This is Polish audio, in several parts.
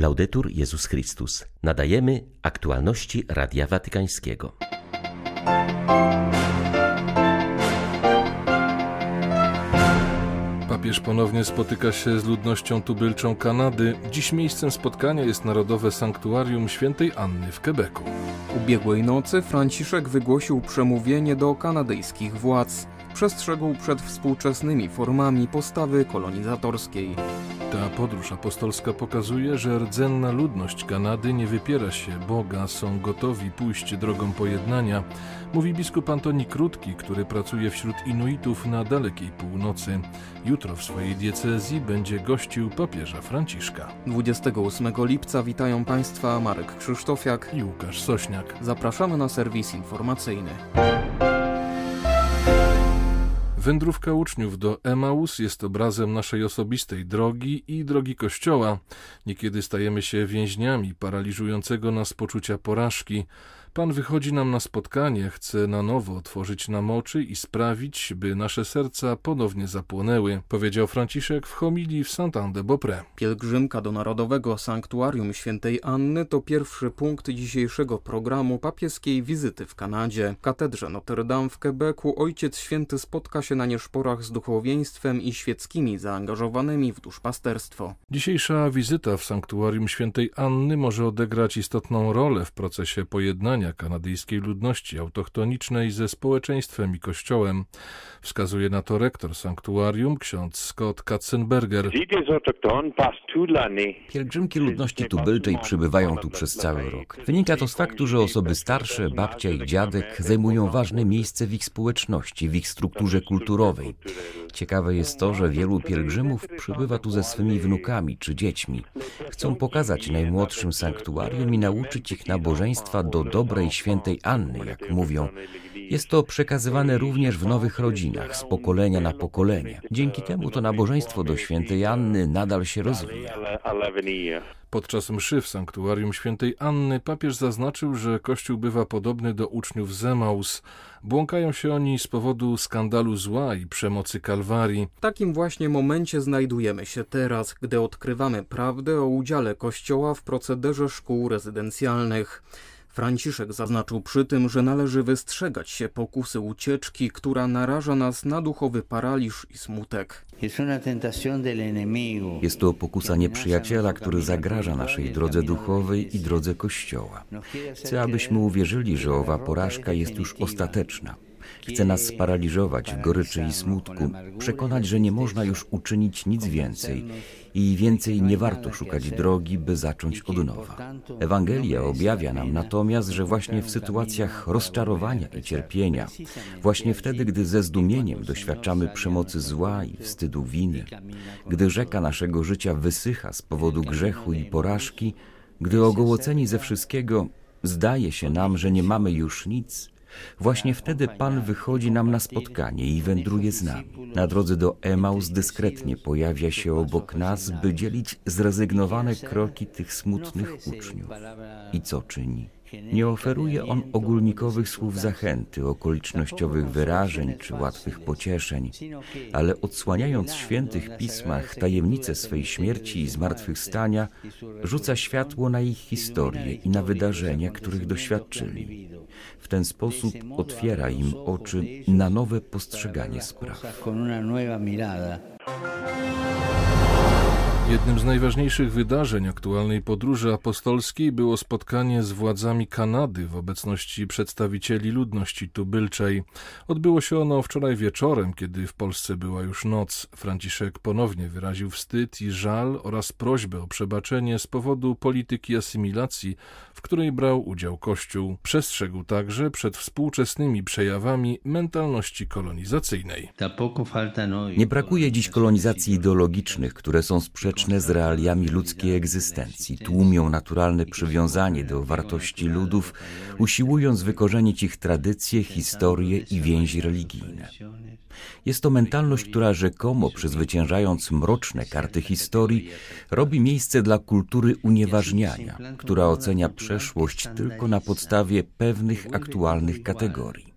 Laudetur Jezus Chrystus. Nadajemy aktualności Radia Watykańskiego. Papież ponownie spotyka się z ludnością tubylczą Kanady. Dziś miejscem spotkania jest Narodowe Sanktuarium Świętej Anny w Quebecu. Ubiegłej nocy Franciszek wygłosił przemówienie do kanadyjskich władz. Przestrzegł przed współczesnymi formami postawy kolonizatorskiej. Ta podróż apostolska pokazuje, że rdzenna ludność Kanady nie wypiera się Boga, są gotowi pójść drogą pojednania, mówi biskup Antoni Krótki, który pracuje wśród Inuitów na dalekiej północy. Jutro w swojej diecezji będzie gościł papieża Franciszka. 28 lipca witają Państwa Marek Krzysztofiak i Łukasz Sośniak. Zapraszamy na serwis informacyjny. Wędrówka uczniów do Emaus jest obrazem naszej osobistej drogi i drogi Kościoła. Niekiedy stajemy się więźniami paraliżującego nas poczucia porażki. Pan wychodzi nam na spotkanie, chce na nowo otworzyć nam oczy i sprawić, by nasze serca ponownie zapłonęły, powiedział Franciszek w homilii w Saint-Anne-de-Beaupré. Pielgrzymka do Narodowego Sanktuarium Świętej Anny to pierwszy punkt dzisiejszego programu papieskiej wizyty w Kanadzie. W katedrze Notre Dame w Quebecu Ojciec Święty spotka się na nieszporach z duchowieństwem i świeckimi zaangażowanymi w duszpasterstwo. Dzisiejsza wizyta w Sanktuarium Świętej Anny może odegrać istotną rolę w procesie pojednania kanadyjskiej ludności autochtonicznej ze społeczeństwem i kościołem. Wskazuje na to rektor sanktuarium, ksiądz Scott Katzenberger. Pielgrzymki ludności tubylczej przybywają tu przez cały rok. Wynika to z faktu, że osoby starsze, babcia i dziadek zajmują ważne miejsce w ich społeczności, w ich strukturze kulturowej. Ciekawe jest to, że wielu pielgrzymów przybywa tu ze swymi wnukami czy dziećmi. Chcą pokazać najmłodszym sanktuarium i nauczyć ich nabożeństwa do dobrej świętej Anny, jak mówią. Jest to przekazywane również w nowych rodzinach, z pokolenia na pokolenie. Dzięki temu to nabożeństwo do świętej Anny nadal się rozwija. Podczas mszy w sanktuarium świętej Anny papież zaznaczył, że Kościół bywa podobny do uczniów Zemaus. Błąkają się oni z powodu skandalu zła i przemocy Kalwarii. W takim właśnie momencie znajdujemy się teraz, gdy odkrywamy prawdę o udziale Kościoła w procederze szkół rezydencjalnych. Franciszek zaznaczył przy tym, że należy wystrzegać się pokusy ucieczki, która naraża nas na duchowy paraliż i smutek. Jest to pokusa nieprzyjaciela, który zagraża naszej drodze duchowej i drodze Kościoła. Chce, abyśmy uwierzyli, że owa porażka jest już ostateczna. Chce nas sparaliżować w goryczy i smutku, przekonać, że nie można już uczynić nic więcej i więcej nie warto szukać drogi, by zacząć od nowa. Ewangelia objawia nam natomiast, że właśnie w sytuacjach rozczarowania i cierpienia, właśnie wtedy, gdy ze zdumieniem doświadczamy przemocy zła i wstydu winy, gdy rzeka naszego życia wysycha z powodu grzechu i porażki, gdy ogołoceni ze wszystkiego zdaje się nam, że nie mamy już nic, Właśnie wtedy Pan wychodzi nam na spotkanie i wędruje z nami. Na drodze do Emaus dyskretnie pojawia się obok nas, by dzielić zrezygnowane kroki tych smutnych uczniów. I co czyni? Nie oferuje on ogólnikowych słów zachęty, okolicznościowych wyrażeń czy łatwych pocieszeń, ale odsłaniając w świętych pismach tajemnice swej śmierci i zmartwychwstania, rzuca światło na ich historię i na wydarzenia, których doświadczyli. W ten sposób otwiera im oczy na nowe postrzeganie spraw. Jednym z najważniejszych wydarzeń aktualnej podróży apostolskiej było spotkanie z władzami Kanady w obecności przedstawicieli ludności tubylczej. Odbyło się ono wczoraj wieczorem, kiedy w Polsce była już noc. Franciszek ponownie wyraził wstyd i żal oraz prośbę o przebaczenie z powodu polityki asymilacji, w której brał udział Kościół. Przestrzegł także przed współczesnymi przejawami mentalności kolonizacyjnej. Nie brakuje dziś kolonizacji ideologicznych, które są sprzeczne sprzeczne z realiami ludzkiej egzystencji, tłumią naturalne przywiązanie do wartości ludów, usiłując wykorzenić ich tradycje, historie i więzi religijne. Jest to mentalność, która rzekomo przezwyciężając mroczne karty historii, robi miejsce dla kultury unieważniania, która ocenia przeszłość tylko na podstawie pewnych aktualnych kategorii.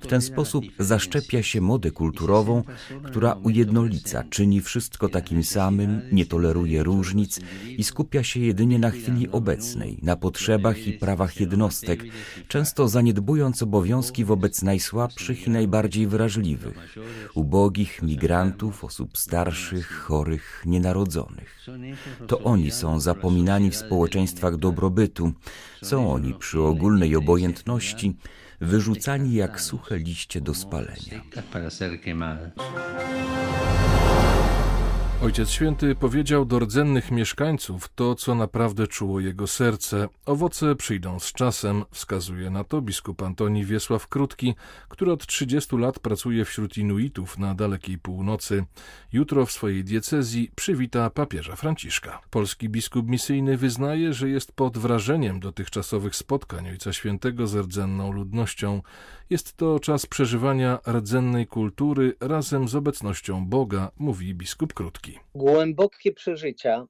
W ten sposób zaszczepia się modę kulturową, która ujednolica, czyni wszystko takim samym, nie toleruje różnic i skupia się jedynie na chwili obecnej, na potrzebach i prawach jednostek, często zaniedbując obowiązki wobec najsłabszych i najbardziej wrażliwych, ubogich, migrantów, osób starszych, chorych, nienarodzonych. To oni są zapominani w społeczeństwach dobrobytu, są oni przy ogólnej obojętności wyrzucani jak suche liście do spalenia. Ojciec Święty powiedział do rdzennych mieszkańców to, co naprawdę czuło jego serce. Owoce przyjdą z czasem, wskazuje na to biskup Antoni Wiesław Krótki, który od 30 lat pracuje wśród Inuitów na dalekiej północy. Jutro w swojej diecezji przywita papieża Franciszka. Polski biskup misyjny wyznaje, że jest pod wrażeniem dotychczasowych spotkań Ojca Świętego z rdzenną ludnością. Jest to czas przeżywania rdzennej kultury razem z obecnością Boga, mówi biskup Krótki. Głębokie przeżycia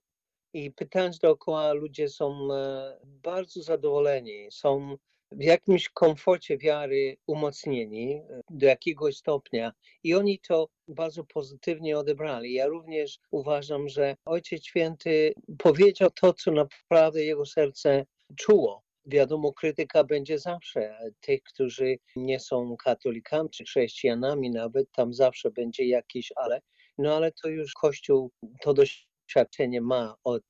i pytając dookoła, ludzie są e, bardzo zadowoleni, są w jakimś komforcie wiary umocnieni e, do jakiegoś stopnia i oni to bardzo pozytywnie odebrali. Ja również uważam, że Ojciec Święty powiedział to, co naprawdę jego serce czuło. Wiadomo, krytyka będzie zawsze. Tych, którzy nie są katolikami czy chrześcijanami, nawet tam zawsze będzie jakieś ale. No ale to już Kościół to doświadczenie ma od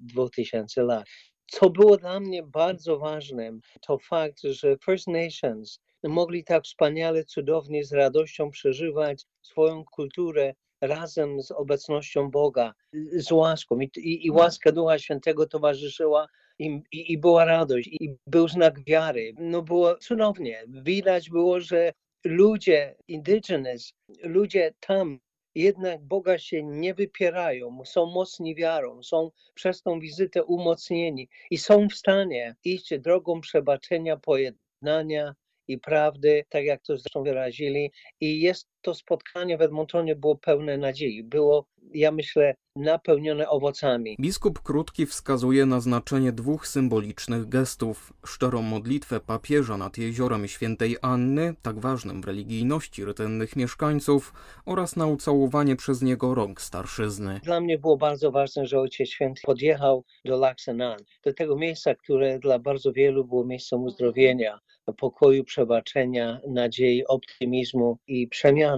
2000 e, lat. Co było dla mnie bardzo ważne, to fakt, że First Nations mogli tak wspaniale, cudownie, z radością przeżywać swoją kulturę razem z obecnością Boga, z łaską. I, i, i łaska Ducha Świętego towarzyszyła i, i, była radość, i był znak wiary. No było cudownie. Widać było, że ludzie indigenous, ludzie tam jednak Boga się nie wypierają, są mocni wiarą, są przez tą wizytę umocnieni i są w stanie iść drogą przebaczenia, pojednania i prawdy, tak jak to zresztą wyrazili. I jest to spotkanie w Edmontonie było pełne nadziei. Było, ja myślę, napełnione owocami. Biskup Krótki wskazuje na znaczenie dwóch symbolicznych gestów. Szczerą modlitwę papieża nad jeziorem świętej Anny, tak ważnym w religijności rdzennych mieszkańców, oraz na ucałowanie przez niego rąk starszyzny. Dla mnie było bardzo ważne, że Ojciec Święty podjechał do Laksenan, do tego miejsca, które dla bardzo wielu było miejscem uzdrowienia, pokoju, przebaczenia, nadziei, optymizmu i przemiany.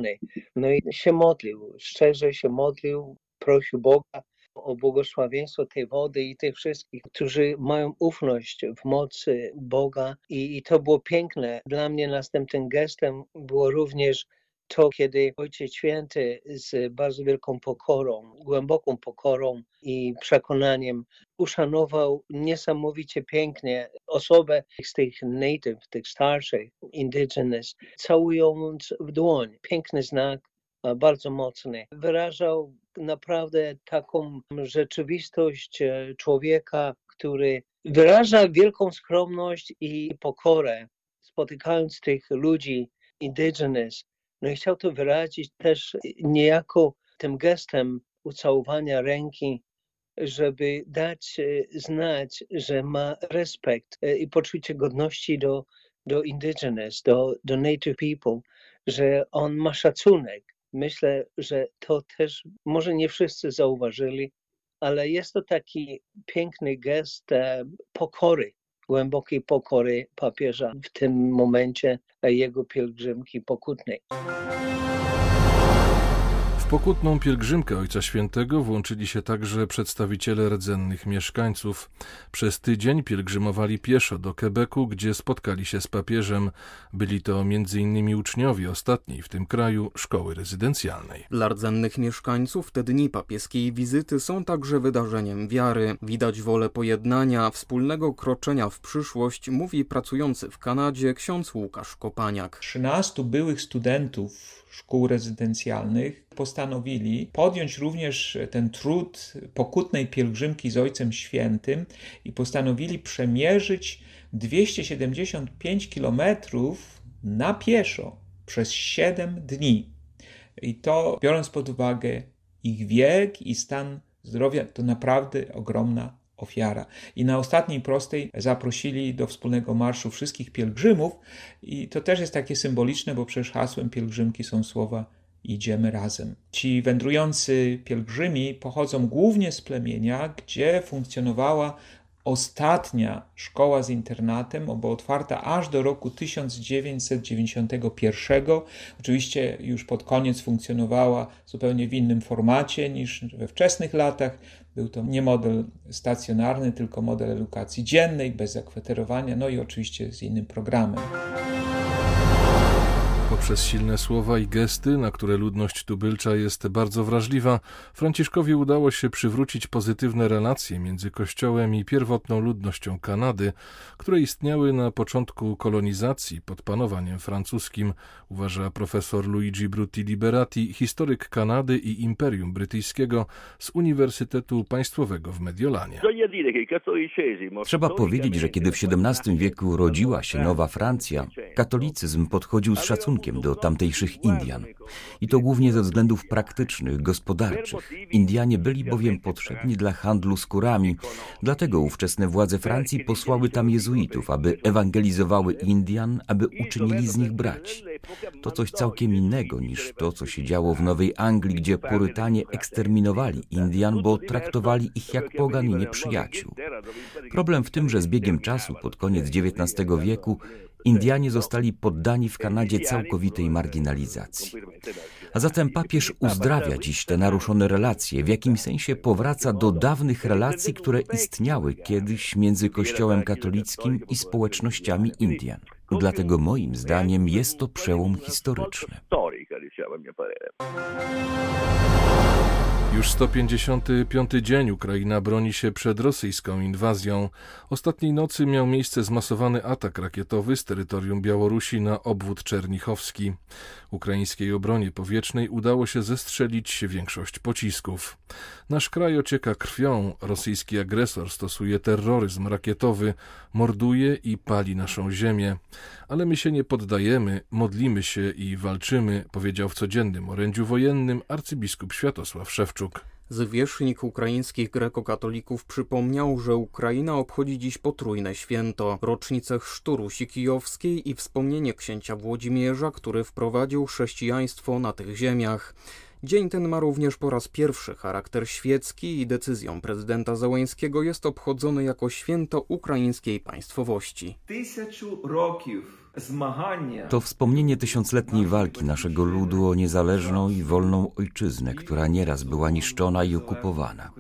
No i się modlił, szczerze się modlił, prosił Boga o błogosławieństwo tej wody i tych wszystkich, którzy mają ufność w mocy Boga. I, I, to było piękne. Dla mnie następnym gestem było również to, kiedy Ojciec Święty z bardzo wielką pokorą, głęboką pokorą i przekonaniem uszanował niesamowicie pięknie osobę z tych native, tych starszych, indigenous, całując w dłoń. Piękny znak, bardzo mocny. Wyrażał naprawdę taką rzeczywistość e, człowieka, który wyraża wielką skromność i pokorę, spotykając tych ludzi indigenous. No i chciał to wyrazić też niejako tym gestem ucałowania ręki, żeby dać e, znać, że ma respekt e, i poczucie godności do, do indigenous, do, do native people, że on ma szacunek. Myślę, że to też może nie wszyscy zauważyli, ale jest to taki piękny gest e, pokory, głębokiej pokory papieża w tym momencie jego pielgrzymki pokutnej pokutną pielgrzymkę Ojca Świętego włączyli się także przedstawiciele rdzennych mieszkańców. Przez tydzień pielgrzymowali pieszo do Quebecu, gdzie spotkali się z papieżem. Byli to m.in. uczniowie ostatniej w tym kraju szkoły rezydencjalnej. Dla rdzennych mieszkańców te dni papieskiej wizyty są także wydarzeniem wiary. Widać wolę pojednania, wspólnego kroczenia w przyszłość, mówi pracujący w Kanadzie ksiądz Łukasz Kopaniak. 13 byłych studentów szkół rezydencjalnych postanowili podjąć również ten trud pokutnej pielgrzymki z Ojcem Świętym i postanowili przemierzyć 275 kilometrów na pieszo przez 7 dni. I to, biorąc pod uwagę ich wiek i stan zdrowia, to naprawdę ogromna ofiara. I na ostatniej prostej zaprosili do wspólnego marszu wszystkich pielgrzymów i to też jest takie symboliczne, bo przecież hasłem pielgrzymki są słowa idziemy razem. Ci wędrujący pielgrzymi pochodzą głównie z plemienia, gdzie funkcjonowała ostatnia szkoła z internatem, bo otwarta aż do roku 1991. Oczywiście już pod koniec funkcjonowała zupełnie w innym formacie niż we wczesnych latach. Był to nie model stacjonarny, tylko model edukacji dziennej, bez zakwaterowania, no i oczywiście z innym programem. Poprzez silne słowa i gesty, na które ludność tubylcza jest bardzo wrażliwa, Franciszkowi udało się przywrócić pozytywne relacje między Kościołem i pierwotną ludnością Kanady, które istniały na początku kolonizacji pod panowaniem francuskim, uważa profesor Luigi Brutti Liberati, historyk Kanady i Imperium Brytyjskiego z Uniwersytetu Państwowego w Mediolanie. Trzeba powiedzieć, że kiedy w XVII wieku rodziła się nowa Francja, katolicyzm podchodził z szacunkiem do tamtejszych Indian. I to głównie ze względów praktycznych, gospodarczych. Indianie byli bowiem potrzebni dla handlu skórami, dlatego ówczesne władze Francji posłały tam jezuitów, aby ewangelizowały Indian, aby uczynili z nich braci. To coś całkiem innego niż to, co się działo w Nowej Anglii, gdzie Purytanie eksterminowali Indian, bo traktowali ich jak pogan i nieprzyjaciół. Problem w tym, że z biegiem czasu, pod koniec XIX wieku, Indianie zostali poddani w Kanadzie całkowitej marginalizacji. A zatem papież uzdrawia dziś te naruszone relacje, w jakimś sensie powraca do dawnych relacji, które istniały kiedyś między Kościołem katolickim i społecznościami Indian. Dlatego moim zdaniem jest to przełom historyczny. Już 155 dzień Ukraina broni się przed rosyjską inwazją. Ostatniej nocy miał miejsce zmasowany atak rakietowy z terytorium Białorusi na obwód czernichowski. Ukraińskiej obronie powietrznej udało się zestrzelić większość pocisków. Nasz kraj ocieka krwią, rosyjski agresor stosuje terroryzm rakietowy, morduje i pali naszą ziemię. Ale my się nie poddajemy, modlimy się i walczymy, powiedział w codziennym orędziu wojennym arcybiskup Światosław Szewczuk. Zwierzchnik ukraińskich grekokatolików przypomniał, że Ukraina obchodzi dziś potrójne święto, rocznicę chrztu Rusi Kijowskiej i wspomnienie księcia Włodzimierza, który wprowadził chrześcijaństwo na tych ziemiach. Dzień ten ma również po raz pierwszy charakter świecki i decyzją prezydenta Załęskiego jest obchodzony jako święto ukraińskiej państwowości. To wspomnienie tysiącletniej walki naszego ludu o niezależną i wolną ojczyznę, która nieraz była niszczona i okupowana.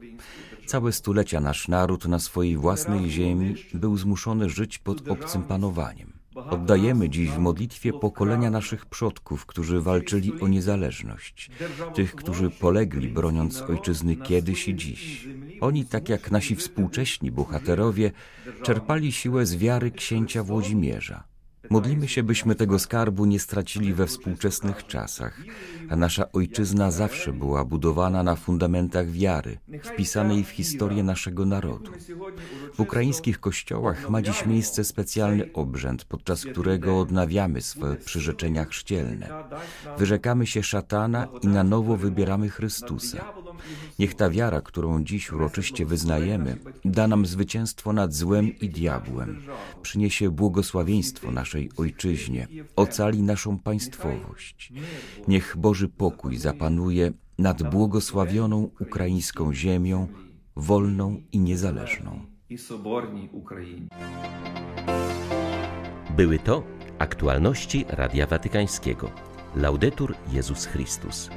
Całe stulecia nasz naród na swojej własnej ziemi był zmuszony żyć pod obcym panowaniem. Oddajemy dziś w modlitwie pokolenia naszych przodków, którzy walczyli o niezależność, tych, którzy polegli broniąc ojczyzny kiedyś i dziś. Oni, tak jak nasi współcześni bohaterowie, czerpali siłę z wiary księcia Włodzimierza. Modlimy się, byśmy tego skarbu nie stracili we współczesnych czasach, a nasza ojczyzna zawsze była budowana na fundamentach wiary, wpisanej w historię naszego narodu. W ukraińskich kościołach ma dziś miejsce specjalny obrzęd, podczas którego odnawiamy swoje przyrzeczenia chrzcielne. Wyrzekamy się szatana i na nowo wybieramy Chrystusa. Niech ta wiara, którą dziś uroczyście wyznajemy, da nam zwycięstwo nad złem i diabłem, przyniesie błogosławieństwo naszej Ojczyźnie, ocali naszą państwowość. Niech Boży pokój zapanuje nad błogosławioną ukraińską ziemią, wolną i niezależną. Były to aktualności Radia Watykańskiego. Laudetur Jezus Chrystus.